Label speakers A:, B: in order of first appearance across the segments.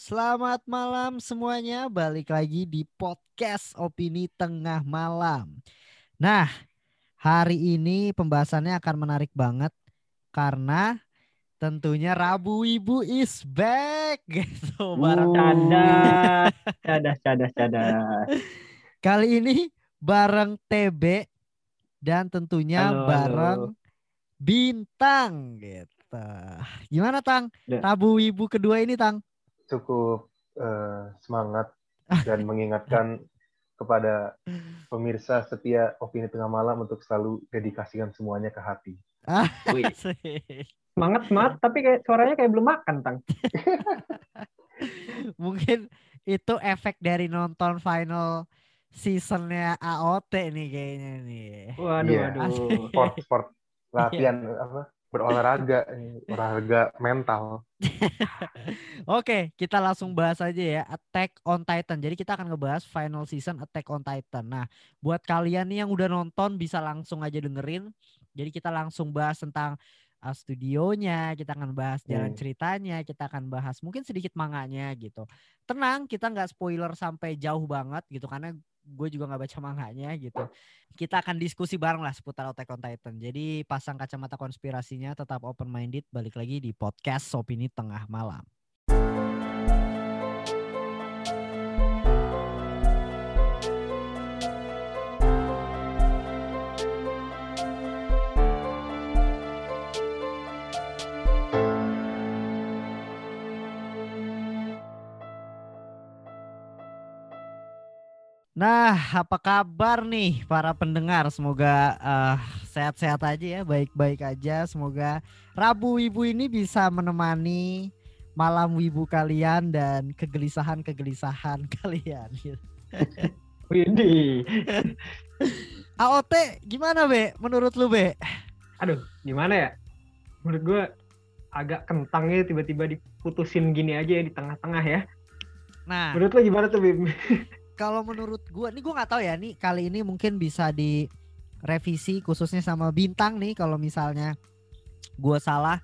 A: Selamat malam semuanya, balik lagi di podcast Opini Tengah Malam. Nah, hari ini pembahasannya akan menarik banget karena tentunya Rabu Ibu is back gitu
B: bareng cadas, cadas, cadas, cadas.
A: Kali ini bareng TB dan tentunya halo, bareng halo. Bintang gitu. Gimana Tang? Rabu Ibu kedua ini Tang?
C: Cukup uh, semangat dan mengingatkan kepada pemirsa setia opini tengah malam untuk selalu dedikasikan semuanya ke hati.
B: Wih. semangat semangat tapi kayak suaranya kayak belum makan tang.
A: Mungkin itu efek dari nonton final seasonnya AOT nih kayaknya nih.
B: Waduh, yeah. waduh.
C: Sport, sport latihan yeah. apa? Berolahraga, olahraga mental.
A: Oke, kita langsung bahas aja ya Attack on Titan. Jadi kita akan ngebahas final season Attack on Titan. Nah, buat kalian nih yang udah nonton bisa langsung aja dengerin. Jadi kita langsung bahas tentang uh, studionya, kita akan bahas jalan hmm. ceritanya, kita akan bahas mungkin sedikit manganya gitu. Tenang, kita nggak spoiler sampai jauh banget gitu karena gue juga nggak baca manganya gitu. Kita akan diskusi bareng lah seputar Attack on Titan. Jadi pasang kacamata konspirasinya tetap open minded. Balik lagi di podcast Opini Tengah Malam. Nah, apa kabar nih para pendengar? Semoga uh, sehat-sehat aja ya, baik-baik aja. Semoga Rabu Ibu ini bisa menemani malam Wibu kalian dan kegelisahan-kegelisahan kalian.
B: Widi.
A: AOT gimana Be? Menurut lu Be?
B: Aduh, gimana ya? Menurut gue agak kentang ya tiba-tiba diputusin gini aja ya di tengah-tengah ya. Nah, menurut lu gimana tuh Bim?
A: Kalau menurut gue, nih gue nggak tahu ya, nih kali ini mungkin bisa direvisi khususnya sama bintang nih kalau misalnya gue salah.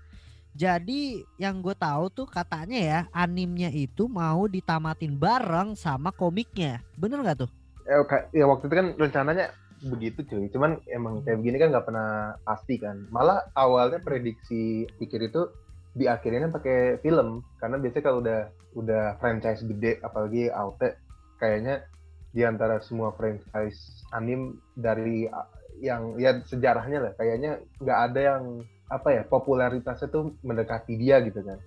A: Jadi yang gue tahu tuh katanya ya animnya itu mau ditamatin bareng sama komiknya, bener nggak tuh?
C: Eh, ya waktu itu kan rencananya begitu cuy, cuman emang kayak begini kan nggak pernah pasti kan. Malah awalnya prediksi pikir itu diakhirinnya pakai film karena biasanya kalau udah udah franchise gede apalagi AOT kayaknya di antara semua franchise anim dari yang ya sejarahnya lah kayaknya nggak ada yang apa ya popularitasnya tuh mendekati dia gitu kan.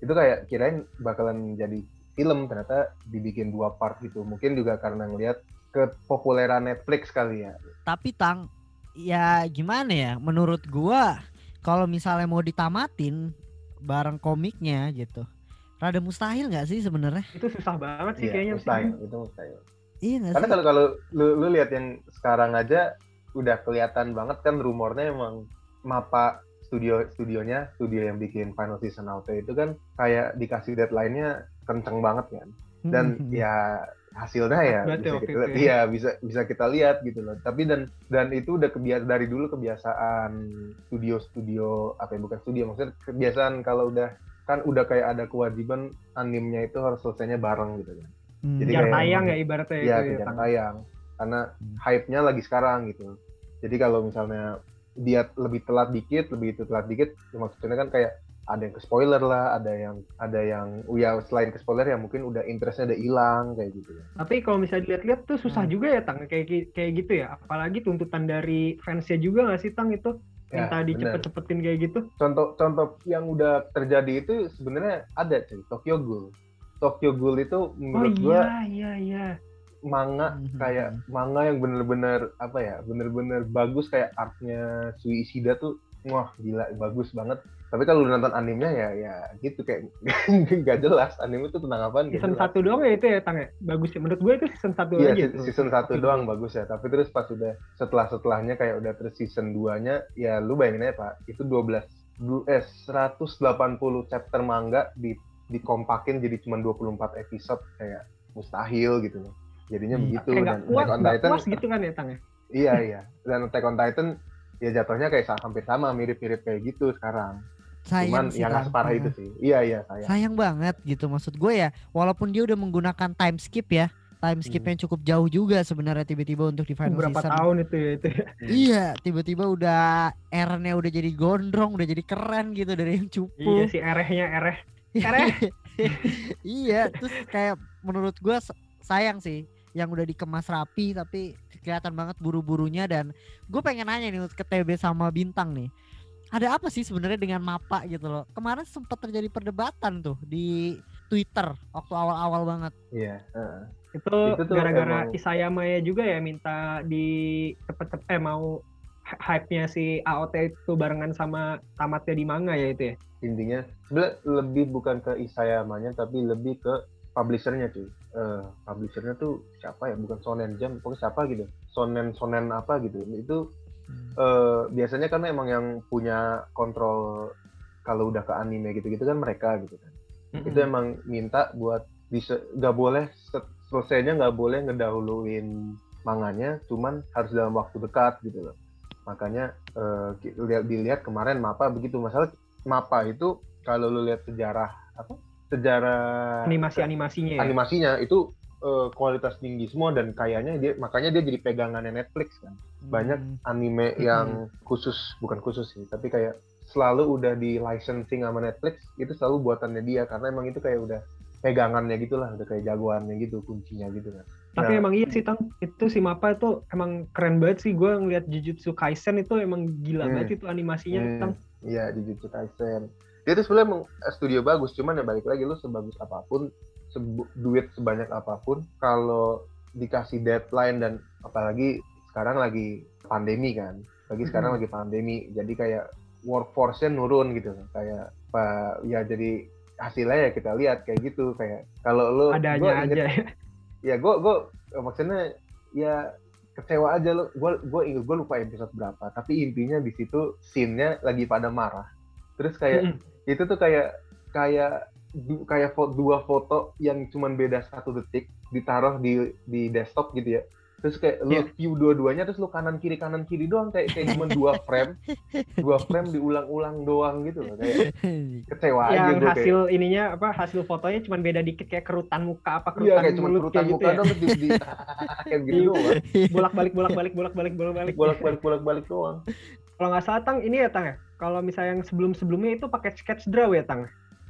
C: Itu kayak kirain bakalan jadi film ternyata dibikin dua part gitu. Mungkin juga karena ngelihat kepopuleran Netflix kali ya.
A: Tapi tang ya gimana ya menurut gua kalau misalnya mau ditamatin bareng komiknya gitu rada mustahil nggak sih sebenarnya?
B: Itu susah banget sih
C: iya,
B: kayaknya.
C: Mustahil, itu mustahil.
A: Iya gak
C: Karena kalau kalau lu, lu lihat yang sekarang aja udah kelihatan banget kan rumornya emang mapa studio studionya studio yang bikin final season out itu kan kayak dikasih deadline-nya kenceng banget kan dan hmm. ya hasilnya ya bisa kita lihat, ya bisa bisa kita lihat gitu loh tapi dan dan itu udah kebiasaan dari dulu kebiasaan studio-studio apa ya bukan studio maksudnya kebiasaan kalau udah kan udah kayak ada kewajiban animnya itu harus selesainya bareng gitu kan.
B: Hmm. Jadi kayak tayang ya ibaratnya
C: iya, itu ya. tayang. Karena hmm. hype-nya lagi sekarang gitu. Jadi kalau misalnya dia lebih telat dikit, lebih itu telat dikit, ya maksudnya kan kayak ada yang ke spoiler lah, ada yang ada yang ya selain ke spoiler ya mungkin udah interestnya udah hilang kayak gitu ya.
B: Tapi kalau misalnya dilihat-lihat tuh susah hmm. juga ya tang kayak kayak gitu ya. Apalagi tuntutan dari fansnya juga nggak sih tang itu? Yang ya, tadi cepet-cepetin kayak gitu.
C: Contoh-contoh yang udah terjadi itu sebenarnya ada sih Tokyo Ghoul. Tokyo Ghoul itu menurut oh,
B: gua iya iya iya
C: manga mm-hmm. kayak manga yang bener-bener apa ya bener-bener bagus kayak artnya Sui Ishida tuh wah gila bagus banget tapi kalau nonton animenya ya ya gitu kayak nggak jelas anime itu tentang apa
B: season satu doang ya itu ya tang ya? Bagus ya menurut gue itu season satu
C: iya,
B: aja
C: season satu doang bagus ya. Tapi terus pas udah setelah setelahnya kayak udah terus season 2 nya ya lu bayangin aja pak itu 12 eh 180 chapter manga di dikompakin jadi cuma 24 episode kayak mustahil gitu loh. Jadinya hmm, begitu
B: dan Attack on Titan gitu kan ya tang ya?
C: Iya iya. Dan Attack on Titan ya jatuhnya kayak hampir sama mirip-mirip kayak gitu sekarang
A: sayang
C: Cuman sih, yang separah itu sih. Iya iya sayang.
A: Sayang banget gitu maksud gue ya. Walaupun dia udah menggunakan time skip ya, time skipnya hmm. cukup jauh juga sebenarnya tiba-tiba untuk di final
B: Berapa
A: season.
B: tahun itu ya itu ya.
A: Iya, tiba-tiba udah Erennya udah jadi gondrong, udah jadi keren gitu dari yang cupu.
B: Iya sih erehnya ereh. Ereh.
A: iya, terus kayak menurut gue sayang sih yang udah dikemas rapi tapi kelihatan banget buru-burunya dan gue pengen nanya nih ke TB sama Bintang nih ada apa sih sebenarnya dengan Mapa gitu loh? Kemarin sempat terjadi perdebatan tuh di Twitter waktu awal-awal banget.
C: Iya uh,
B: itu, itu gara-gara emang... Isayama ya juga ya minta di cepet-cepet eh mau hype-nya si AOT itu barengan sama tamatnya di manga ya itu ya?
C: Intinya sebenarnya lebih bukan ke Isayamanya tapi lebih ke publishernya tuh uh, publishernya tuh siapa ya? Bukan Sonen Jam pokoknya siapa gitu? Sonen Sonen apa gitu. Itu hmm. uh, biasanya kan emang yang punya kontrol kalau udah ke anime gitu-gitu kan mereka gitu kan hmm. itu emang minta buat bisa nggak boleh selesainya nggak boleh ngedahuluin manganya cuman harus dalam waktu dekat gitu loh makanya uh, dilihat kemarin mapa begitu masalah mapa itu kalau lu lihat sejarah apa sejarah
B: animasi-animasinya ya?
C: animasinya itu uh, kualitas tinggi semua dan kayaknya dia makanya dia jadi pegangannya Netflix kan banyak hmm. anime hmm. yang khusus bukan khusus sih tapi kayak selalu udah di licensing sama Netflix itu selalu buatannya dia karena emang itu kayak udah pegangannya gitulah udah kayak jagoannya gitu kuncinya gitu kan
B: tapi nah, emang iya sih tang itu si Mapa itu emang keren banget sih gue ngeliat Jujutsu Kaisen itu emang gila hmm. banget itu animasinya hmm. tang
C: iya Jujutsu Kaisen dia tuh sebenarnya eh, studio bagus cuman ya balik lagi lu sebagus apa pun sebu duit sebanyak apa pun kalau dikasih deadline dan apalagi sekarang lagi pandemi kan lagi sekarang lagi pandemi jadi kayak workforce-nya nurun gitu. Kayak apa ya jadi hasilnya ya kita lihat kayak gitu kayak kalau lu
B: adanya aja ya.
C: ya gue gue maksudnya ya kecewa aja lo. Gue gue ingat gue lupa episode berapa tapi intinya di situ scene-nya lagi pada marah. Terus kayak itu tuh kayak kayak kayak foto, dua foto yang cuman beda satu detik ditaruh di di desktop gitu ya. Terus kayak lu yeah. view dua-duanya terus lu kanan kiri kanan kiri doang kayak kayak cuma dua frame. Dua frame diulang-ulang doang gitu loh kayak kecewa
B: yang
C: aja
B: gue hasil kayak. ininya apa hasil fotonya cuma beda dikit kayak kerutan muka apa
C: kerutan iya, kayak cuma kerutan muka gitu ya? doang di, di kayak gitu doang
B: bolak balik bolak balik bolak balik bolak balik
C: bolak balik bolak balik doang.
B: Kalau nggak salah tang ini ya tang ya? Kalau misalnya yang sebelum sebelumnya itu pakai sketch draw ya tang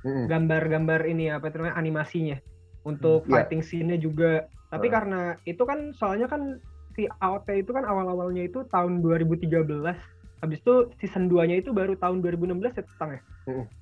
B: gambar-gambar ini apa namanya animasinya. Untuk hmm, fighting yeah. scene-nya juga. Tapi uh. karena itu kan soalnya kan si AOT itu kan awal-awalnya itu tahun 2013 habis itu season 2-nya itu baru tahun 2016 ya tang ya?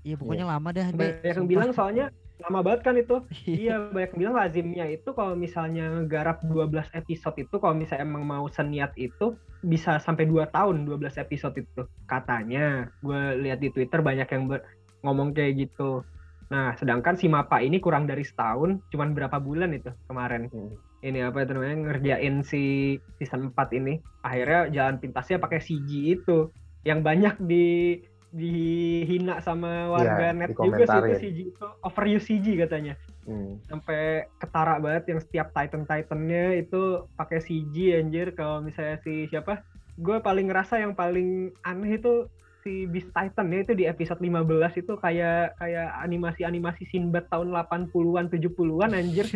A: Iya pokoknya yeah. lama dah
B: banyak yang bilang soalnya lama banget kan itu. Iya. Banyak yang bilang lazimnya itu kalau misalnya garap 12 episode itu kalau misalnya emang mau seniat itu bisa sampai 2 tahun 12 episode itu katanya. Gue lihat di Twitter banyak yang ber ngomong kayak gitu. Nah sedangkan si Mapa ini kurang dari setahun cuman berapa bulan itu kemarin. Hmm. ini apa itu namanya ngerjain si season 4 ini. Akhirnya jalan pintasnya pakai CG itu yang banyak di dihina sama warga ya, net juga sih itu CG itu. Overuse CG katanya. Hmm. sampai ketara banget yang setiap Titan Titannya itu pakai CG anjir. Kalau misalnya si siapa? Gue paling ngerasa yang paling aneh itu si Beast Titan ya itu di episode 15 itu kayak kayak animasi-animasi Sinbad tahun 80-an 70-an anjir.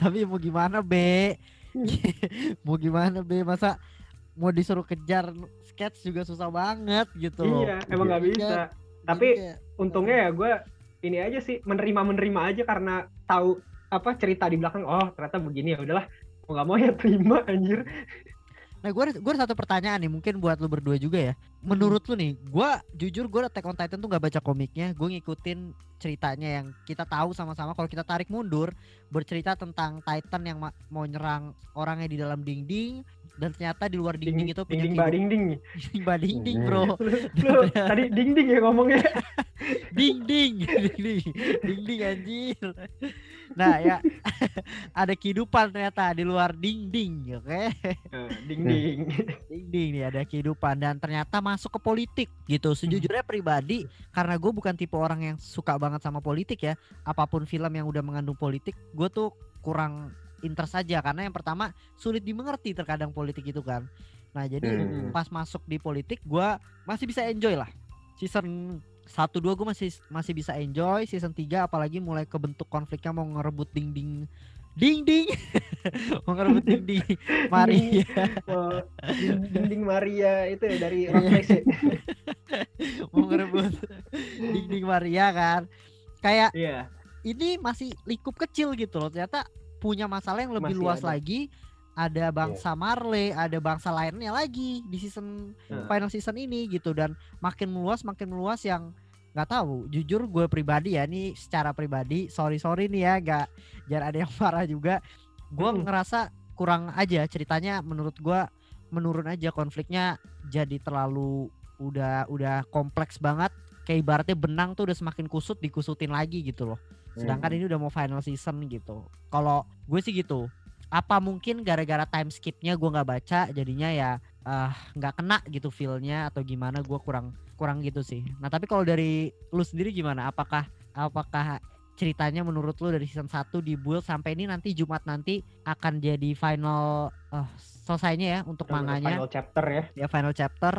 A: Tapi mau gimana, Be? mau gimana, Be? Masa mau disuruh kejar sketch juga susah banget gitu
B: iya emang nggak bisa tapi untungnya ya gue ini aja sih menerima menerima aja karena tahu apa cerita di belakang oh ternyata begini ya udahlah mau nggak mau ya terima anjir
A: Nah gue gue satu pertanyaan nih mungkin buat lu berdua juga ya. Menurut lu nih, gue jujur gue Attack on Titan tuh gak baca komiknya, gue ngikutin ceritanya yang kita tahu sama-sama. Kalau kita tarik mundur, bercerita tentang Titan yang mau nyerang orangnya di dalam dinding, dan ternyata di luar dinding, ding, itu
B: punya dinding ba dinding.
A: Dinding ba dinding bro.
B: Lu, tadi dinding ya ngomongnya.
A: Dinding. Dinding. Dinding anjir. Nah ya. Ada kehidupan ternyata di luar dinding oke? Okay?
B: uh, dinding.
A: Dinding nih ada kehidupan. Dan ternyata masuk ke politik gitu. Sejujurnya pribadi karena gue bukan tipe orang yang suka banget sama politik ya apa pun film yang udah mengandung politik gue tuh kurang interest saja karena yang pertama sulit dimengerti terkadang politik itu kan Nah jadi
C: Hmm.
A: pas masuk di politik gue masih bisa enjoy lah. Season 1 2 gue masih masih bisa enjoy. Season 3 apalagi mulai kebentuk konfliknya mau ngerebut ding-ding ding-ding mau ngerebut ding-ding Maria.
B: Oh, dinding, dinding Maria itu ya dari Rock Place ya.
A: mau ngerebut ding-ding Maria kan. Kayak
B: Iya.
A: ini masih likup kecil gitu loh. Ternyata punya masalah yang lebih
B: Masih
A: luas
B: ada.
A: lagi. Ada bangsa Marley, ada bangsa lainnya lagi di season
B: Hmm.
A: final season ini gitu dan makin meluas makin meluas yang nggak tahu jujur gue pribadi ya ini secara pribadi sorry sorry nih ya nggak jangan ada yang marah juga gue
B: Mm-mm.
A: ngerasa kurang aja ceritanya menurut gue menurun aja konfliknya jadi terlalu udah udah kompleks banget kayak ibaratnya benang tuh udah semakin kusut dikusutin lagi gitu loh sedangkan
C: Hmm.
A: ini udah mau final season gitu. Kalau gue sih gitu. Apa mungkin gara-gara time skipnya gue nggak baca jadinya ya ah, nggak kena gitu feelnya atau gimana gue kurang kurang gitu sih. Nah tapi kalau dari lu sendiri gimana? Apakah apakah ceritanya menurut lu dari season 1 dibuild sampai ini nanti Jumat nanti akan jadi final eh, selesainya ya untuk manganya?
B: Final chapter ya.
A: ya final chapter.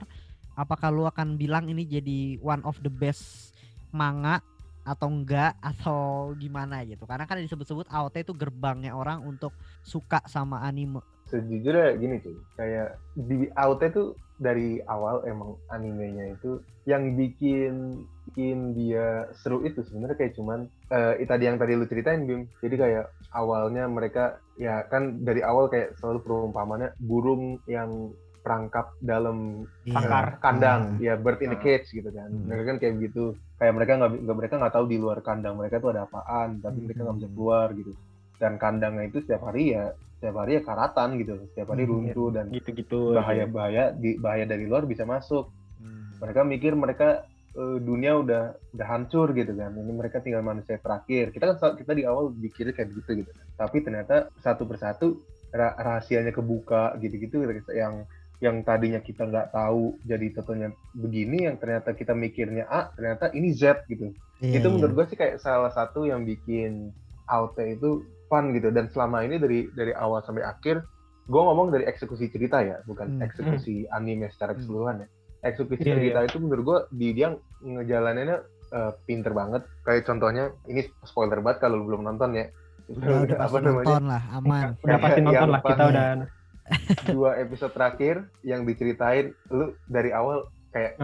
A: Apakah lu akan bilang ini jadi one of the best manga atau enggak atau gimana gitu. Karena kan disebut-sebut AOT itu gerbangnya orang untuk suka sama anime.
C: Sejujurnya gini cuy kayak di AOT tuh dari awal emang animenya itu yang bikin bikin dia seru itu sebenarnya kayak cuman eh tadi yang tadi lu ceritain Bim. Jadi kayak awalnya mereka ya kan dari awal kayak selalu perumpamannya burung yang perangkap dalam
B: Sangkar.
C: kandang
A: Hmm.
C: ya bird in the
B: Hmm.
C: cage gitu kan
A: Hmm.
C: mereka kan kayak begitu kayak mereka nggak mereka nggak tahu di luar kandang mereka tuh ada apaan tapi mereka nggak bisa
A: Hmm.
C: keluar gitu dan kandangnya itu setiap hari ya setiap hari ya karatan gitu setiap hari
A: Hmm,
C: runtuh dan
B: Gitu-gitu.
C: bahaya bahaya di bahaya dari luar bisa masuk
A: Hmm.
C: mereka mikir mereka eh, dunia udah udah hancur gitu kan ini mereka tinggal manusia terakhir kita kan kita di awal pikirnya kayak gitu gitu tapi ternyata satu persatu ra- rahasianya kebuka gitu-gitu yang yang tadinya kita nggak tahu jadi tentunya begini yang ternyata kita mikirnya A ternyata ini Z gitu.
A: Iya,
C: itu
A: iya.
C: menurut gue sih kayak salah satu yang bikin AOT itu fun gitu. Dan selama ini dari dari awal sampai akhir gue ngomong dari eksekusi cerita ya bukan
A: Hmm.
C: eksekusi anime secara
A: Hmm.
C: keseluruhan ya. Eksekusi
B: Iya,
C: cerita itu menurut gue di dia ngejalaninnya eh, pinter banget. Kayak contohnya ini spoiler banget kalau lu belum nonton ya.
A: Udah udah pasti nonton lah aman.
B: Udah pasti nonton lah kita udah
C: dua episode terakhir yang diceritain lu dari awal kayak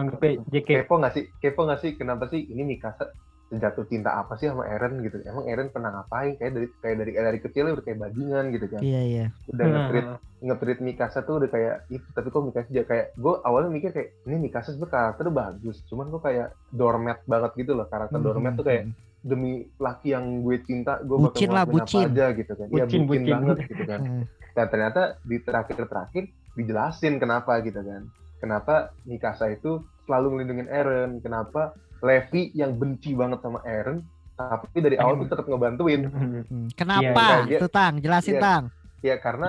B: JK.
C: kepo nggak sih? Kepo nggak sih? Kenapa sih ini Mikasa jatuh cinta apa sih sama Eren gitu? Emang Eren pernah ngapain? Kayak dari kayak dari dari kecil udah kayak bajingan gitu kan.
A: Iya iya.
C: Udah nge-treat nge-treat Mikasa tuh udah kayak itu tapi kok Mikasa juga kayak gue awalnya mikir kayak ini Mikasa sebenarnya karakter bagus cuman kok kayak doormat banget gitu loh karakter
A: Hmm,
C: doormat tuh kayak demi laki yang gue cinta gue bakal
A: Bucin lah,
C: ngelakuin
A: bucin.
C: apa aja gitu kan iya
B: Bucin,
C: bucin,
B: bucin.
C: banget gitu kan
A: Hmm.
C: dan ternyata di terakhir-terakhir dijelasin kenapa gitu kan kenapa Mikasa itu selalu melindungi Eren kenapa Levi yang benci banget sama Eren tapi dari awal tuh tetap ngebantuin
A: Hmm. kenapa
C: Iya,
A: itu tang jelasin
C: iya.
A: tang
C: ya karena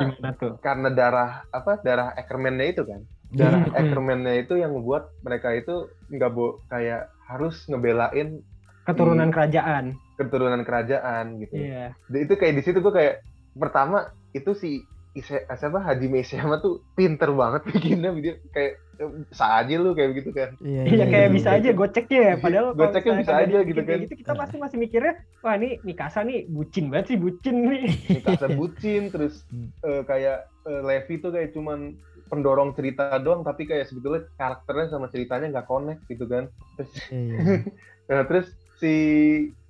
C: karena darah apa darah Ackerman-nya itu kan darah
B: Hmm.
C: Ackerman-nya itu yang membuat mereka itu nggak bo kayak harus ngebelain
B: Keturunan
C: Di-
B: kerajaan.
C: keturunan kerajaan gitu
B: Iya.
C: Di- itu kayak di situ gue kayak pertama itu si Ise, siapa Hajime Isayama tuh pinter banget bikinnya dia kayak eh, bisa aja lu kayak begitu kan
A: iya
B: Iya kayak
C: iya,
B: bisa
C: iya.
B: aja goceknya ya. Padahal kalau
C: Goceknya bisa aja gitu kan.
B: Gitu, kita pasti masih mikirnya, wah ini Mikasa nih bucin banget sih bucin nih.
C: Mikasa bucin terus
A: Hmm.
C: eh, kayak eh, Levi tuh kayak cuman pendorong cerita doang tapi kayak sebetulnya karakternya sama ceritanya nggak connect gitu kan terus
A: Iya, iya.
C: Nah, terus si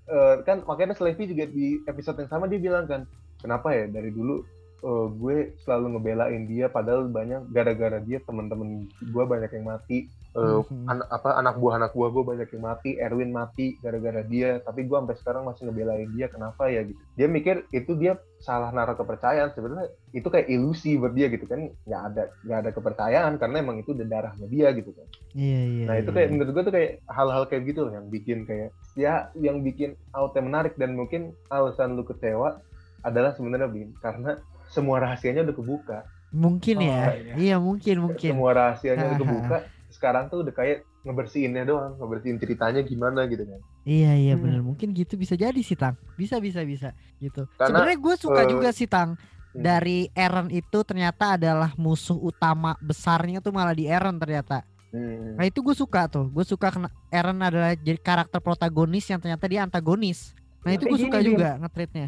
C: eh, kan makanya Levi juga di episode yang sama dia bilang kan, kenapa ya dari dulu eh, gue selalu ngebelain dia padahal banyak gara-gara dia teman-teman gue banyak yang mati. Eh,
A: Mhm.
C: an- apa anak buah anak buah gue banyak yang mati, Erwin mati gara-gara dia, tapi gue sampai sekarang masih ngebelain dia kenapa ya gitu. Dia mikir itu dia salah naruh kepercayaan sebenarnya itu kayak ilusi buat dia gitu kan nggak ada nggak ada kepercayaan karena emang itu udah darahnya dia gitu kan.
A: iya iya
C: Nah itu
A: iya.
C: kayak menurut gue tuh kayak hal-hal kayak gitu loh yang bikin kayak ya yang bikin auto menarik dan mungkin alasan lu kecewa adalah sebenarnya Bin karena semua rahasianya udah kebuka.
A: mungkin
B: Oh,
A: ya
B: iya.
A: iya mungkin mungkin
C: Semua rahasianya udah kebuka. Sekarang tuh udah kayak ngebersihinnya doang, ngebersihin ceritanya gimana gitu kan.
A: Iya iya
B: Hmm.
A: benar mungkin gitu bisa jadi sih tang bisa bisa bisa gitu sebenarnya gue suka
C: eh,
A: juga sih tang dari Eren itu ternyata adalah musuh utama besarnya tuh malah di Eren ternyata.
C: Hmm.
A: Nah itu gue suka tuh, gue suka kena Eren adalah jadi karakter protagonis yang ternyata dia antagonis. Nah itu
B: Tapi
A: gue
B: gini,
A: suka
B: Bim.
A: juga ngetritnya.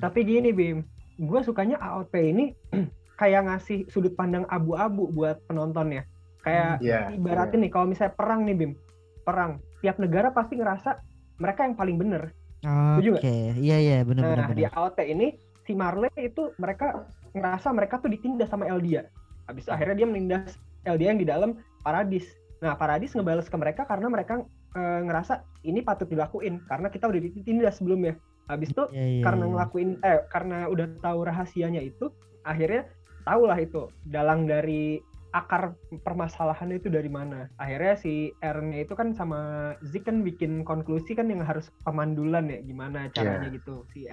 B: Tapi gini Bim, gue sukanya AOT ini kayak ngasih sudut pandang abu-abu buat penontonnya. Kayak
C: Iya.
B: ibaratin nih kalau misalnya perang nih Bim, perang tiap negara pasti ngerasa mereka yang paling bener.
A: Oke,
B: Setuju
A: iya iya benar benar
B: Nah di. AOT ini si Marley itu mereka ngerasa mereka tuh ditindas sama Eldia. Habis itu akhirnya dia menindas Eldia yang di dalam Paradis. Nah Paradis ngebales ke mereka karena mereka eh, ngerasa ini patut dilakuin karena kita udah ditindas sebelumnya. Habis itu
A: Iya, iya,
B: karena
A: iya.
B: ngelakuin eh karena udah tahu rahasianya itu akhirnya tahulah itu dalang dari akar permasalahannya itu dari mana akhirnya si Eren-nya itu kan sama Zik kan bikin konklusi kan yang harus pemandulan ya gimana caranya gitu si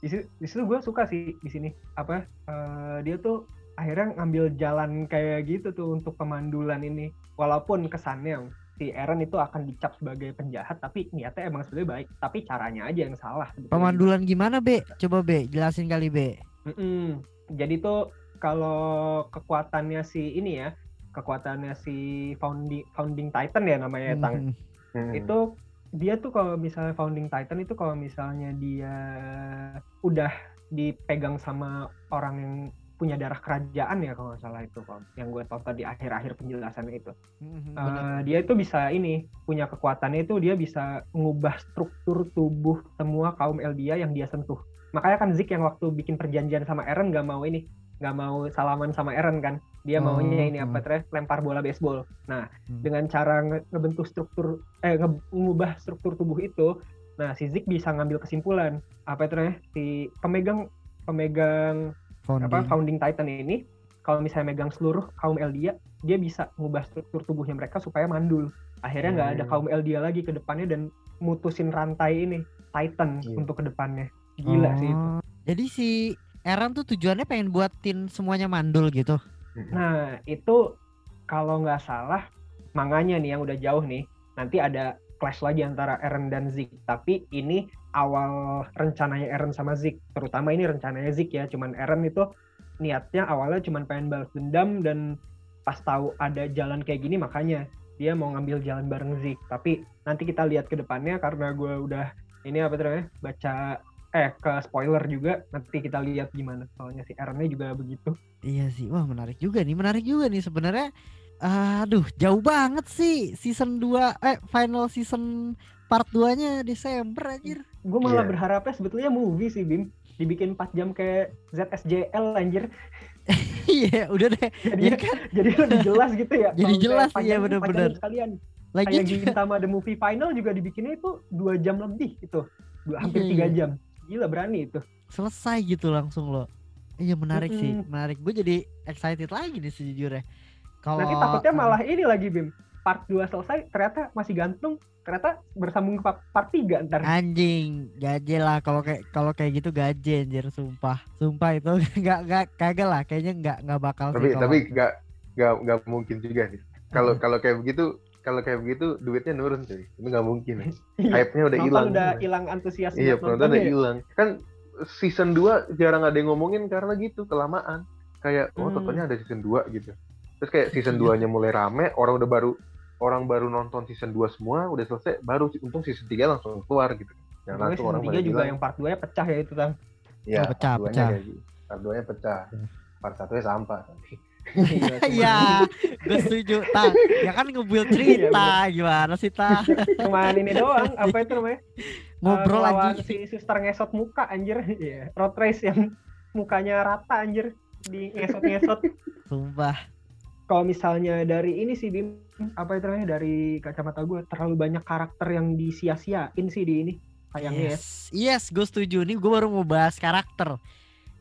B: di situ, di situ gue suka sih di sini apa eh, dia tuh akhirnya ngambil jalan kayak gitu tuh untuk pemandulan ini walaupun kesannya si Eren itu akan dicap sebagai penjahat tapi niatnya emang sebenarnya baik tapi caranya aja yang salah.
A: Pemandulan gimana Be? Coba Be, jelasin kali Be.
B: Mm-mm. Jadi tuh kalau kekuatannya si ini ya, kekuatannya si founding founding titan ya namanya Tang.
A: Hmm.
C: Hmm.
B: Itu dia tuh kalau misalnya founding titan itu kalau misalnya dia udah dipegang sama orang yang punya darah kerajaan ya kalau nggak salah itu Kom. yang gue tonton di akhir-akhir penjelasannya itu
A: Hmm,
B: Eh,
A: bener.
B: dia itu bisa ini punya kekuatannya itu dia bisa mengubah struktur tubuh semua kaum Eldia yang dia sentuh makanya kan Zik yang waktu bikin perjanjian sama Eren nggak mau ini nggak mau salaman sama Eren kan dia
A: Oh,
B: maunya ini
A: hmm.
B: apa tre lempar bola baseball nah
A: Hmm.
B: dengan cara nge- ngebentuk struktur eh mengubah struktur tubuh itu nah si Zik bisa ngambil kesimpulan apa namanya si pemegang pemegang apa
A: Founding.
B: founding titan ini kalau misalnya megang seluruh kaum Eldia dia bisa mengubah struktur tubuhnya mereka supaya mandul akhirnya nggak ada
C: Hmm.
B: kaum Eldia lagi ke depannya dan mutusin rantai ini titan
C: Iya.
B: untuk ke depannya gila sih itu
A: Oh, Jadi si Eren tuh tujuannya pengen buatin semuanya mandul gitu.
B: nah itu kalau nggak salah manganya nih yang udah jauh nih nanti ada clash lagi antara Eren dan Zik. Tapi ini awal rencananya Eren sama Zik. Terutama ini rencananya Zik ya cuman Eren itu niatnya awalnya cuman pengen balas dendam dan pas tahu ada jalan kayak gini makanya dia mau ngambil jalan bareng Zik. Tapi nanti kita lihat ke depannya karena gue udah ini apa namanya baca eh ke spoiler juga nanti kita lihat gimana soalnya si Erennya juga begitu
A: Iya sih, wah menarik juga nih, menarik juga nih sebenarnya. Aduh, jauh banget sih season 2 eh final season part 2-nya Desember anjir.
B: gue malah
C: Iya.
B: berharapnya sebetulnya movie sih Bim dibikin 4 jam kayak ZSJL anjir
A: Iya, udah deh.
B: jadi
A: Ya kan
B: jadi lebih jelas gitu ya
A: Jadi jelas, iya, bener-bener.
B: sekalian
A: lagi
B: kayak
A: juga-
B: Gintama The Movie Final juga dibikinnya itu dua jam lebih itu dua, hampir
A: Iya,
B: tiga
A: iya.
B: jam gila berani itu
A: selesai gitu langsung loh. Iya menarik sih,
B: Mm-mm.
A: menarik. Gue jadi excited lagi nih sejujurnya. Kalau
B: nanti takutnya malah ini lagi Bim part 2 selesai ternyata masih gantung ternyata bersambung ke part- part 3 ntar
A: anjing gaje lah kalau kayak kalau kayak gitu gaje anjir sumpah sumpah itu nggak nggak kagak lah kayaknya nggak nggak bakal
C: tapi
A: sih kalau-
C: tapi nggak nggak nggak mungkin juga sih kalau
A: Hmm.
C: kalau kayak begitu kalau kayak begitu duitnya nurun cuy. Itu nggak mungkin
B: Iya,
C: hype-nya udah hilang.
B: udah hilang antusias
C: iya penonton udah
B: nontonnya ya.
C: hilang. Kan season 2 jarang ada yang ngomongin karena gitu kelamaan. Kayak oh
B: Hmm.
C: totalnya ada season 2 gitu. Terus kayak season
A: Iya.
C: 2 nya mulai rame orang udah baru orang baru nonton season 2 semua udah selesai baru untung season 3 langsung keluar gitu. Yang
B: Pokoknya
C: langsung
B: season
C: orang
B: 3
C: pada
B: juga
C: bilang.
B: yang part 2 nya pecah ya itu Tang
C: ya
A: Oh, pecah,
C: part 2-nya
A: pecah.
C: kayak gitu. part 2 nya pecah part 1 nya sampah
B: Iya,
A: Iya, gue setuju. Tang, ya kan nge-build cerita gimana sih, Tang?
B: cuman ini doang apa itu namanya
A: Ngobrol
B: Eh,
A: lagi.
B: si suster ngesot muka anjir Iya, road race yang mukanya rata anjir di ngesot-ngesot
A: Sumpah.
B: kalau misalnya dari ini sih Bim apa itu namanya dari kacamata gue terlalu banyak karakter yang disia-siain sih di ini sayangnya ya
A: Yes, yes, gue setuju. Nih gue baru mau bahas karakter.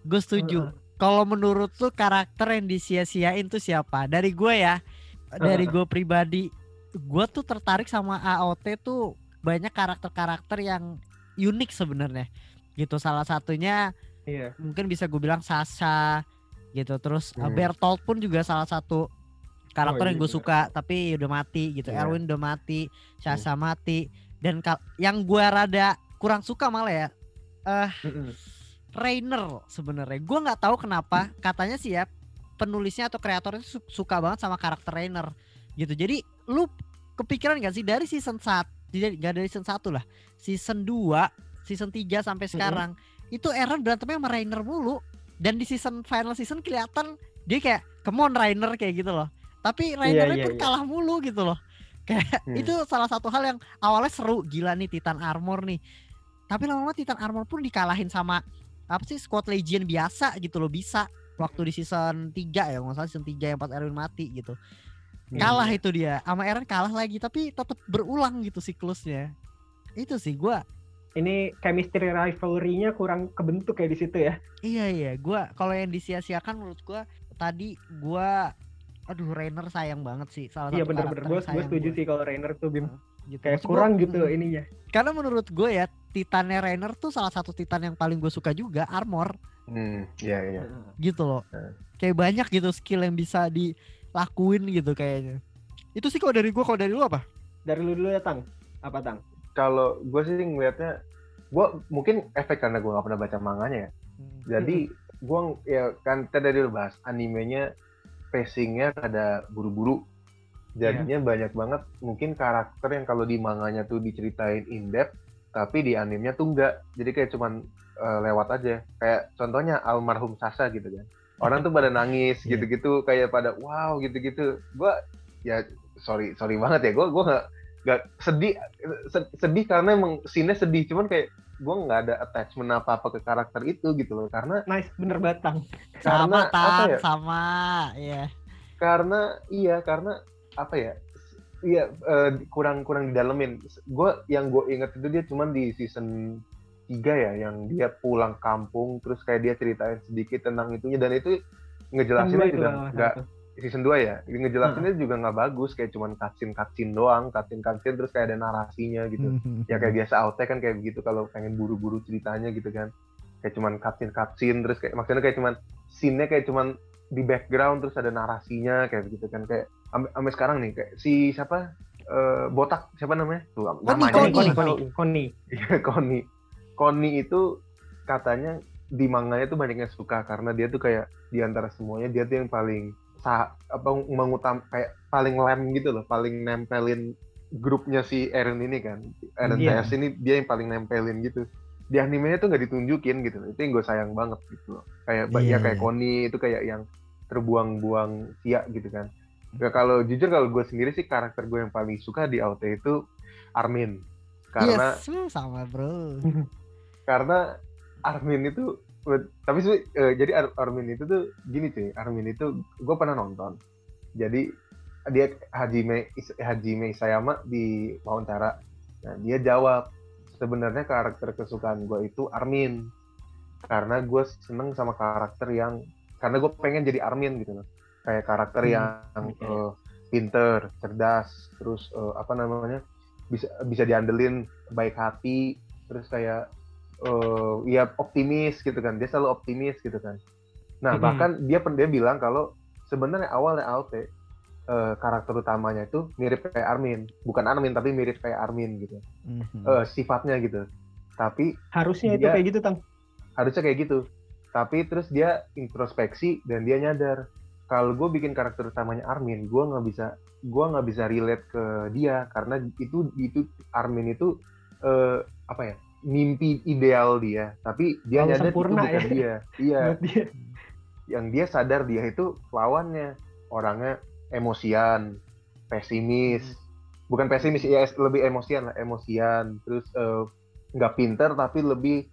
A: Gue setuju. Kalau menurut lu karakter yang disia-siain tuh siapa? Dari gue ya, dari gue pribadi, gue tuh tertarik sama AOT tuh banyak karakter-karakter yang unik sebenarnya. Gitu salah satunya
B: iya
A: mungkin bisa gue bilang Sasha gitu. Terus uh,
C: Hmm.
A: Bertolt pun juga salah satu karakter
B: Oh,
A: yang
B: iya,
A: gue suka tapi udah mati gitu.
C: Iya.
A: Erwin udah mati, Sasha mati dan yang gue rada kurang suka malah ya
B: Mm-mm.
A: Rainer sebenarnya. Gue nggak tahu kenapa katanya sih ya penulisnya atau kreatornya su- suka banget sama karakter Rainer gitu. Jadi lu kepikiran gak sih dari season 1 jadi gak dari season 1 lah. Season 2, season 3 sampai sekarang itu Eren berantemnya sama Rainer mulu dan di season final season kelihatan dia kayak come on Rainer kayak gitu loh. Tapi Rainer
B: iya,
A: itu
B: iya.
A: kalah mulu gitu loh. Kayak
C: Hmm.
A: itu salah satu hal yang awalnya seru gila nih Titan Armor nih. Tapi lama-lama Titan Armor pun dikalahin sama apa sih squad Legion biasa gitu loh bisa waktu di season 3 ya nggak salah season 3 yang pas Erwin mati gitu. Kalah itu dia sama Eren kalah lagi tapi tetap berulang gitu siklusnya. Itu sih gua
B: Ini chemistry rivalry-nya kurang kebentuk ya di situ ya.
A: Iya iya, gua kalau yang disia-siakan menurut gua tadi gua aduh Rainer sayang banget sih salah
B: Iya
A: satu
B: bener-bener.
A: karakter
B: Gue
A: sayang
B: setuju
A: gua.
B: sih kalau Rainer tuh Bim.
A: Gitu.
B: Kayak
A: Maksud gua,
B: kurang gitu
A: mm,
B: ininya.
A: Karena menurut gue ya Titannya Rainer tuh salah satu Titan yang paling gue suka juga Armor
C: Hmm, iya iya.
A: gitu loh.
C: Hmm.
A: Kayak banyak gitu skill yang bisa dilakuin gitu kayaknya. Itu sih kalau dari gua, kalau dari lu apa?
B: Dari lu dulu ya Tang. Apa Tang?
C: Kalau gue sih ngelihatnya, gue mungkin efek karena gue nggak pernah baca manganya ya. Jadi gue ya kan tadi udah bahas animenya pacingnya ada buru-buru. Jadinya banyak banget mungkin karakter yang kalau di manganya tuh diceritain in depth, tapi di animenya tuh enggak. Jadi kayak cuman eh, lewat aja. Kayak contohnya almarhum Sasa gitu kan. Orang tuh pada nangis
A: Iya.
C: gitu-gitu kayak pada wow gitu-gitu. Gue ya sorry sorry banget ya. Gue gue nggak nggak sedih se- sedih karena emang scene sedih. Cuman kayak gue nggak ada attachment apa apa ke karakter itu gitu loh karena
B: Nice, bener banget Tang.
A: sama
C: karena apa
A: Tan,
C: ya?
A: sama ya.
C: karena iya karena apa ya iya eh, kurang kurang didalemin. Gue yang gue inget itu dia cuman di season 3 ya yang dia pulang kampung terus kayak dia ceritain sedikit tentang itunya dan itu ngejelasinnya juga
B: nggak
C: season 2 ya ngejelasinnya juga nggak bagus kayak cuman cutscene cutscene doang cutscene cutscene terus kayak ada narasinya gitu.
A: Hmm.
C: ya kayak biasa auto kan kayak begitu kalau pengen buru-buru ceritanya gitu kan. Kayak cuman cutscene cutscene terus kayak maksudnya kayak cuman scene-nya kayak cuman di background terus ada narasinya kayak begitu kan. Kayak sampai sekarang nih kayak si siapa Eh, botak siapa namanya tuh namanya
A: Koni,
B: Koni, Koni, Koni.
C: Iya, Koni. Koni itu katanya di manganya tuh banyak yang suka karena dia tuh kayak di antara semuanya dia tuh yang paling sa apa mengutam kayak paling lem gitu loh, paling nempelin grupnya si Eren ini kan. Eren
B: Iya.
C: TS ini dia yang paling nempelin gitu. Di animenya tuh nggak ditunjukin gitu loh. Itu yang gue sayang banget gitu loh. Kayak
A: Iya,
C: ya kayak
A: iya.
C: Koni itu kayak yang terbuang-buang sia gitu kan. Ya, kalau jujur kalau gue sendiri sih karakter gue yang paling suka di AOT itu Armin. Karena
A: Yes, sama bro.
C: karena Armin itu tapi eh, jadi Ar- Armin itu tuh gini cuy Armin itu gue pernah nonton jadi dia Hajime Hajime Isayama di wawancara nah dia jawab sebenarnya karakter kesukaan gue itu Armin karena gue seneng sama karakter yang karena gue pengen jadi Armin gitu loh kayak karakter
A: Hmm,
C: yang
B: oke.
C: eh, pinter cerdas terus eh, apa namanya bisa bisa diandelin baik hati terus kayak eh ya optimis gitu kan dia selalu optimis gitu kan nah
B: Mm-mm.
C: bahkan dia dia bilang kalau sebenarnya awalnya AOT eh, karakter utamanya itu mirip kayak Armin bukan Armin tapi mirip kayak Armin gitu
A: Mhm.
C: Eh, sifatnya gitu tapi
B: Harusnya itu
C: Dia-
B: kayak gitu Tang.
C: harusnya kayak gitu tapi terus dia introspeksi dan dia nyadar kalau gue bikin karakter utamanya Armin gue nggak bisa gue nggak bisa relate ke dia karena itu itu Armin itu eh, apa ya mimpi ideal dia. Tapi dia nyadar itu
B: sempurna
C: bukan
B: ya.
C: dia. Iya.
B: Dia.
C: yang dia sadar dia itu lawannya. Orangnya emosian pesimis. Bukan pesimis ya lebih emosian lah emosian. Terus eh, nggak pinter tapi lebih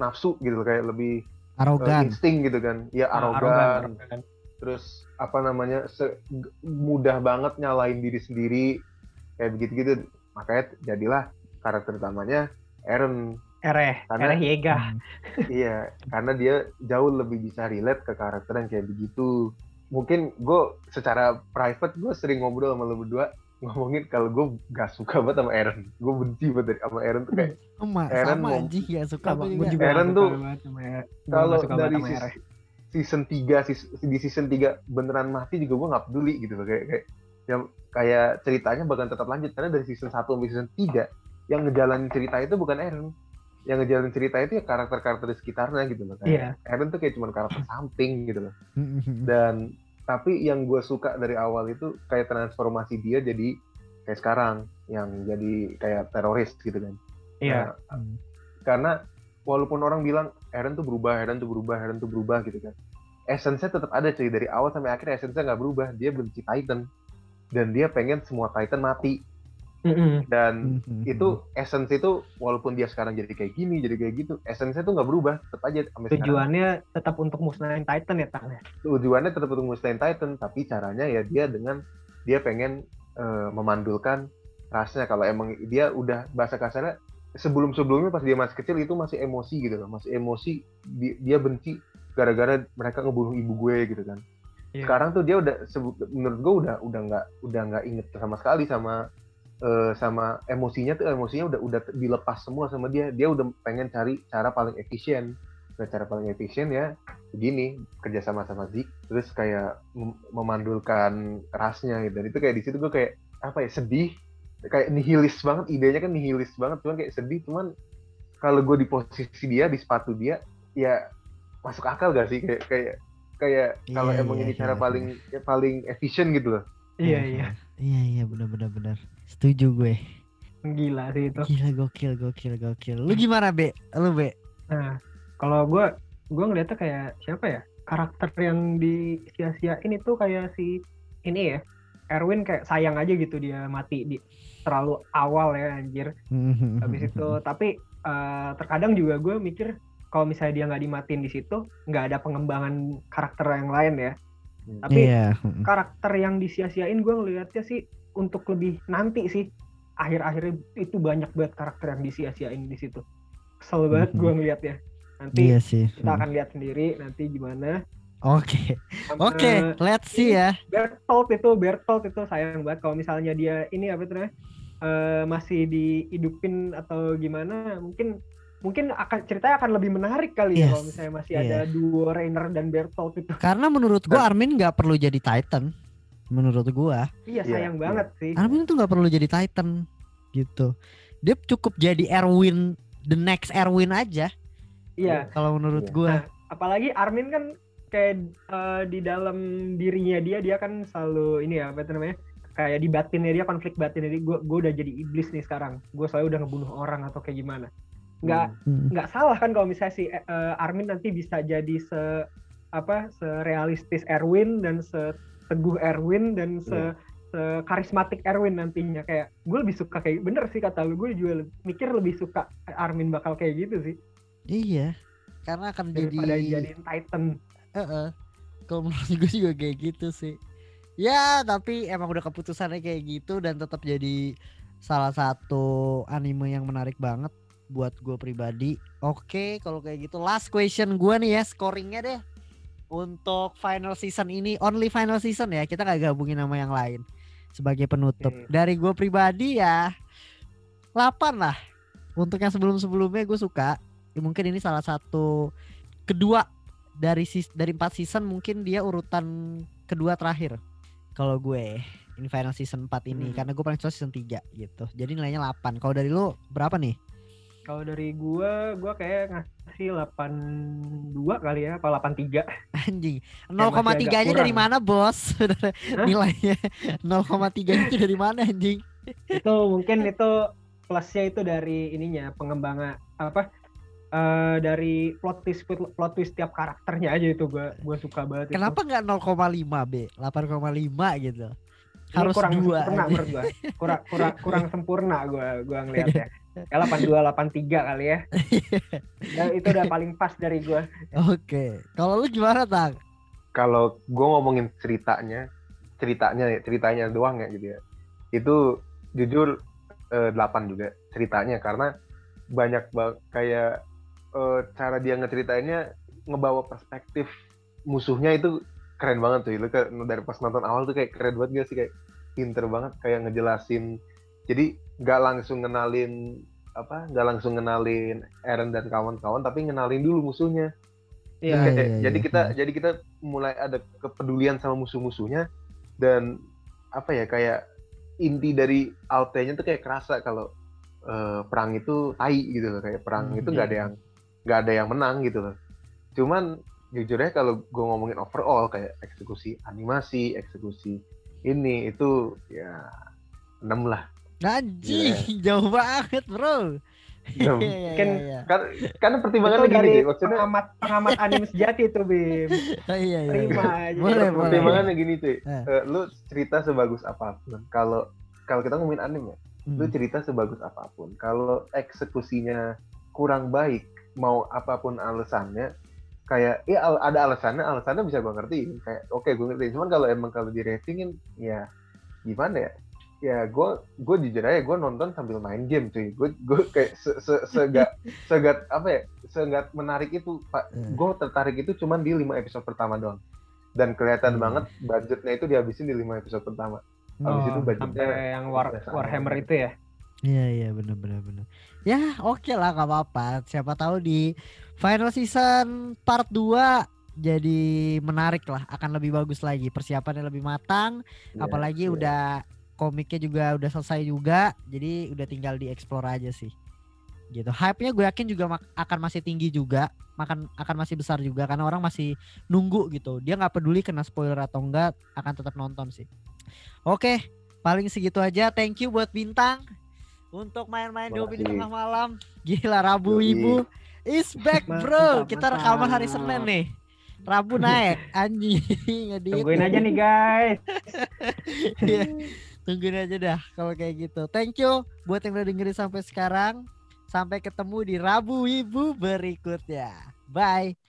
C: nafsu gitu kayak lebih eh,
A: Arogan.
C: insting gitu kan. Ya
B: Ah,
C: arogan,
B: arogan.
C: Terus apa namanya mudah banget nyalain diri sendiri kayak begitu gitu makanya jadilah karakter utamanya Eren
B: Ereh,
C: Karena-
B: Ereh Yega.
A: Hmm.
C: iya karena dia jauh lebih bisa relate ke karakter yang kayak begitu mungkin gue secara private gue sering ngobrol sama lo berdua ngomongin kalau gue gak suka banget sama Eren gue benci banget sama Eren tuh kayak
A: Emak
C: Eren
A: sama
C: mau-
A: anjing gak suka
B: gue
A: juga.
B: juga
C: Eren tuh
B: banget
C: kalau dari
B: banget sama
C: sis-
B: Ereh.
C: Season 3 sis- di season 3 beneran mati juga gue nggak peduli gitu loh. Kayak kayak yang kayak ceritanya bakal tetap lanjut. Karena dari season 1 sampai season 3 yang ngejalanin cerita itu bukan Eren. Yang ngejalanin cerita itu ya karakter-karakter di sekitarnya gitu loh.
B: Iya.
C: kayak Eren tuh kayak cuma karakter samping gitu loh. Dan tapi yang gue suka dari awal itu kayak transformasi dia jadi kayak sekarang yang jadi kayak teroris gitu kan.
B: Iya.
C: Nah, karena walaupun orang bilang Eren tuh berubah Eren tuh berubah Eren tuh berubah gitu kan. Essence-nya tetap ada cuy dari awal sampai akhir essence-nya nggak berubah. Dia benci Titan. Dan dia pengen semua Titan mati. Dan itu essence itu walaupun dia sekarang jadi kayak gini jadi kayak gitu essence-nya tuh nggak berubah. Tetap aja sampai sekarang.
B: Tujuannya tetap untuk musnahin Titan ya Tang. ya?
C: tujuannya tetap untuk musnahin Titan tapi caranya ya dia dengan dia pengen eh, memandulkan rasnya. Kalau emang dia udah bahasa kasarnya sebelum sebelumnya pas dia masih kecil itu masih emosi gitu loh masih emosi di- dia benci gara-gara mereka ngebunuh ibu gue gitu kan.
B: Iya.
C: sekarang tuh dia udah menurut gue udah udah nggak udah nggak inget sama sekali sama eh, sama emosinya tuh. Emosinya udah udah dilepas semua sama dia. Dia udah pengen cari cara paling efisien. Nah cara paling efisien ya begini kerja sama sama Zik terus kayak mem- memandulkan rasnya gitu. Dan itu kayak di situ gue kayak apa ya sedih kayak nihilis banget idenya kan nihilis banget cuman kayak sedih cuman kalau gue di posisi dia di sepatu dia ya masuk akal gak sih kayak kayak kayak kalau
A: Iya,
C: emang
A: iya,
C: ini cara
A: iya,
C: paling ya, paling efisien gitu loh
B: Iya iya.
A: Iya iya benar benar benar. Setuju gue.
B: Gila sih itu.
A: Gila gokil gokil gokil. Lu gimana Be? Lu Be?
B: Nah, kalau gue gue ngeliatnya kayak siapa ya karakter yang disia-siain itu kayak si ini ya Erwin kayak sayang aja gitu dia mati di terlalu awal ya anjir. Habis itu tapi eh, terkadang juga gue mikir kalau misalnya dia nggak dimatiin di situ nggak ada pengembangan karakter yang lain ya. Tapi
A: Iya.
B: karakter yang disia-siain gue ngelihatnya sih untuk lebih nanti sih. Akhir-akhirnya itu banyak banget karakter yang disia-siain di situ. Kesel banget
A: Mhm.
B: gue ngelihatnya nanti
A: Iya sih.
B: kita akan lihat sendiri nanti gimana
A: Oke.
B: Sama
A: Oke, let's see ya.
B: Bertolt itu Bertolt itu sayang banget kalau misalnya dia ini apa itu namanya eh, masih dihidupin atau gimana mungkin mungkin akan ceritanya akan lebih menarik kali
A: Yes,
B: ya kalau misalnya masih
A: iya.
B: ada duo Rainer dan Bertolt itu
A: Karena menurut gua Armin nggak perlu jadi Titan. Menurut gua,
B: iya
C: Iya,
B: sayang
C: iya.
B: banget sih
A: Armin tuh nggak perlu jadi Titan gitu. Dia cukup jadi Erwin, the next Erwin aja.
B: iya
A: Kalau menurut
C: Iya.
A: gua.
B: Nah, apalagi Armin kan kayak eh, di dalam dirinya dia dia kan selalu ini ya apa itu namanya kayak di batinnya dia konflik batin jadi gue gue udah jadi iblis nih sekarang. Gue selalu udah ngebunuh orang atau kayak gimana. Nggak
A: Hmm.
B: nggak salah kan kalau misalnya si eh, Armin nanti bisa jadi se apa serealistis Erwin dan seteguh Erwin dan se karismatik Erwin nantinya. Kayak gue lebih suka kayak bener sih kata lu gue juga mikir lebih suka Armin bakal kayak gitu sih.
A: Iya. Karena akan jadi
B: daripada jadiin Titan
A: Heeh. Kalau menurut gue juga kayak gitu sih. Ya, tapi emang udah keputusannya kayak gitu dan tetap jadi salah satu anime yang menarik banget buat gue pribadi. Oke, kalau kayak gitu last question gue nih ya scoringnya deh. Untuk final season ini only final season ya, kita nggak gabungin nama yang lain sebagai penutup.
B: Oke.
A: Dari gue pribadi ya 8 lah. Untuk yang sebelum-sebelumnya gue suka. Ya, mungkin ini salah satu kedua dari sis dari empat season mungkin dia urutan kedua terakhir. Kalau gue ini final season 4 ini.
B: Hmm.
A: karena gue paling suka season 3 gitu. Jadi nilainya 8 kalau dari lu berapa nih?
B: Kalau dari gue gue kayak ngasih 82 kali ya apa 83
A: anjing.
B: Masih
A: 0,3 nya
B: agak
A: dari mana bos? Nilainya. 0,3 nya dari mana anjing?
B: Itu mungkin itu plusnya itu dari ininya pengembangan apa eh, dari plot twist plot twist tiap karakternya aja itu gue gue suka banget itu.
A: kenapa nggak 0,5 B 8,5 gitu.
B: Ini
A: harus
B: kurang
A: dua.
B: sempurna
A: aja.
B: menurut gue kurang kurang kurang sempurna gue gue ngelihatnya ya 82 83 kali ya. Dan itu udah paling pas dari gue
A: oke. Kalau lu gimana tang?
C: Kalau gue ngomongin ceritanya ceritanya ceritanya doang ya gitu ya. Itu jujur eh, 8 juga ceritanya. Karena banyak banget kayak eh, cara dia ngeceritainnya ngebawa perspektif musuhnya itu keren banget tuh. Lu dari pas nonton awal tuh kayak keren banget gak sih? Kayak pinter banget kayak ngejelasin. Jadi nggak langsung ngenalin apa nggak langsung ngenalin Eren dan kawan-kawan tapi ngenalin dulu musuhnya.
B: Iya,
A: Iya,
C: Kayak-
A: iya,
C: jadi
A: iya.
C: kita jadi kita mulai ada kepedulian sama musuh-musuhnya dan apa ya kayak inti dari Alpenya tuh kayak kerasa kalau eh, perang itu tai gitu loh. Kayak perang
A: Hmm,
C: itu nggak
A: iya.
C: ada yang nggak ada yang menang gitu loh cuman jujur aja kalau gue ngomongin overall kayak eksekusi animasi eksekusi ini itu ya 6 lah
A: Anjing, jauh banget, Bro.
C: Enam.
A: Iya, iya,
B: Kan-
A: iya.
C: Kan karena
B: Itu
C: pertimbangannya gini
B: dari
C: maksudnya
B: pengamat pengamat anime sejati tuh Bim.
A: Oh, iya, iya.
B: Terima
A: iya.
B: aja.
A: Boleh, boleh.
C: pertimbangannya gini cuy.
A: Eh.
C: Lu cerita sebagus apa pun. Kalau kalau kita ngomongin anime, lu
A: Hmm.
C: cerita sebagus apa pun. Kalau eksekusinya kurang baik, mau apa pun alasannya, kayak ya ada alasannya, alasannya bisa gua ngertiin. Kayak oke gue ngerti. Cuman kalau emang kalau di ratingin, ya gimana ya? Ya gue gue jujur aja gue nonton sambil main game cuy. Gue gue kayak se, se, segat segat apa ya? Segat menarik itu pak.
A: Eh.
C: Gue tertarik itu cuman di lima episode pertama doang. Dan kelihatan
A: Hmm.
C: banget budgetnya itu dihabisin di lima episode pertama. Habis itu
B: Oh,
C: budgetnya
B: sampai yang War, Warhammer itu ya.
A: Iya iya benar benar benar. Ya oke lah gak apa-apa. Siapa tahu di final season part 2 jadi menarik lah, akan lebih bagus lagi. Persiapannya lebih matang,
C: Iya,
A: apalagi
C: iya.
A: udah komiknya juga udah selesai juga. Jadi udah tinggal dieksplor aja sih. Gitu. Hype-nya gue yakin juga akan masih tinggi juga, makan akan masih besar juga karena orang masih nunggu gitu. Dia nggak peduli kena spoiler atau enggak, akan tetap nonton sih. Oke, paling segitu aja. Thank you buat Bintang untuk main-main di di tengah malam. Gila Rabu
C: Yoi.
A: Ibu is back
B: Mantap,
A: bro. Kita rekaman hari. Senin nih. Rabu naik anjing ngedit.
B: Tungguin aja nih guys.
A: Iya. Tungguin aja dah kalau kayak gitu. Thank you buat yang udah dengerin sampai sekarang. Sampai ketemu di Rabu Ibu berikutnya. Bye.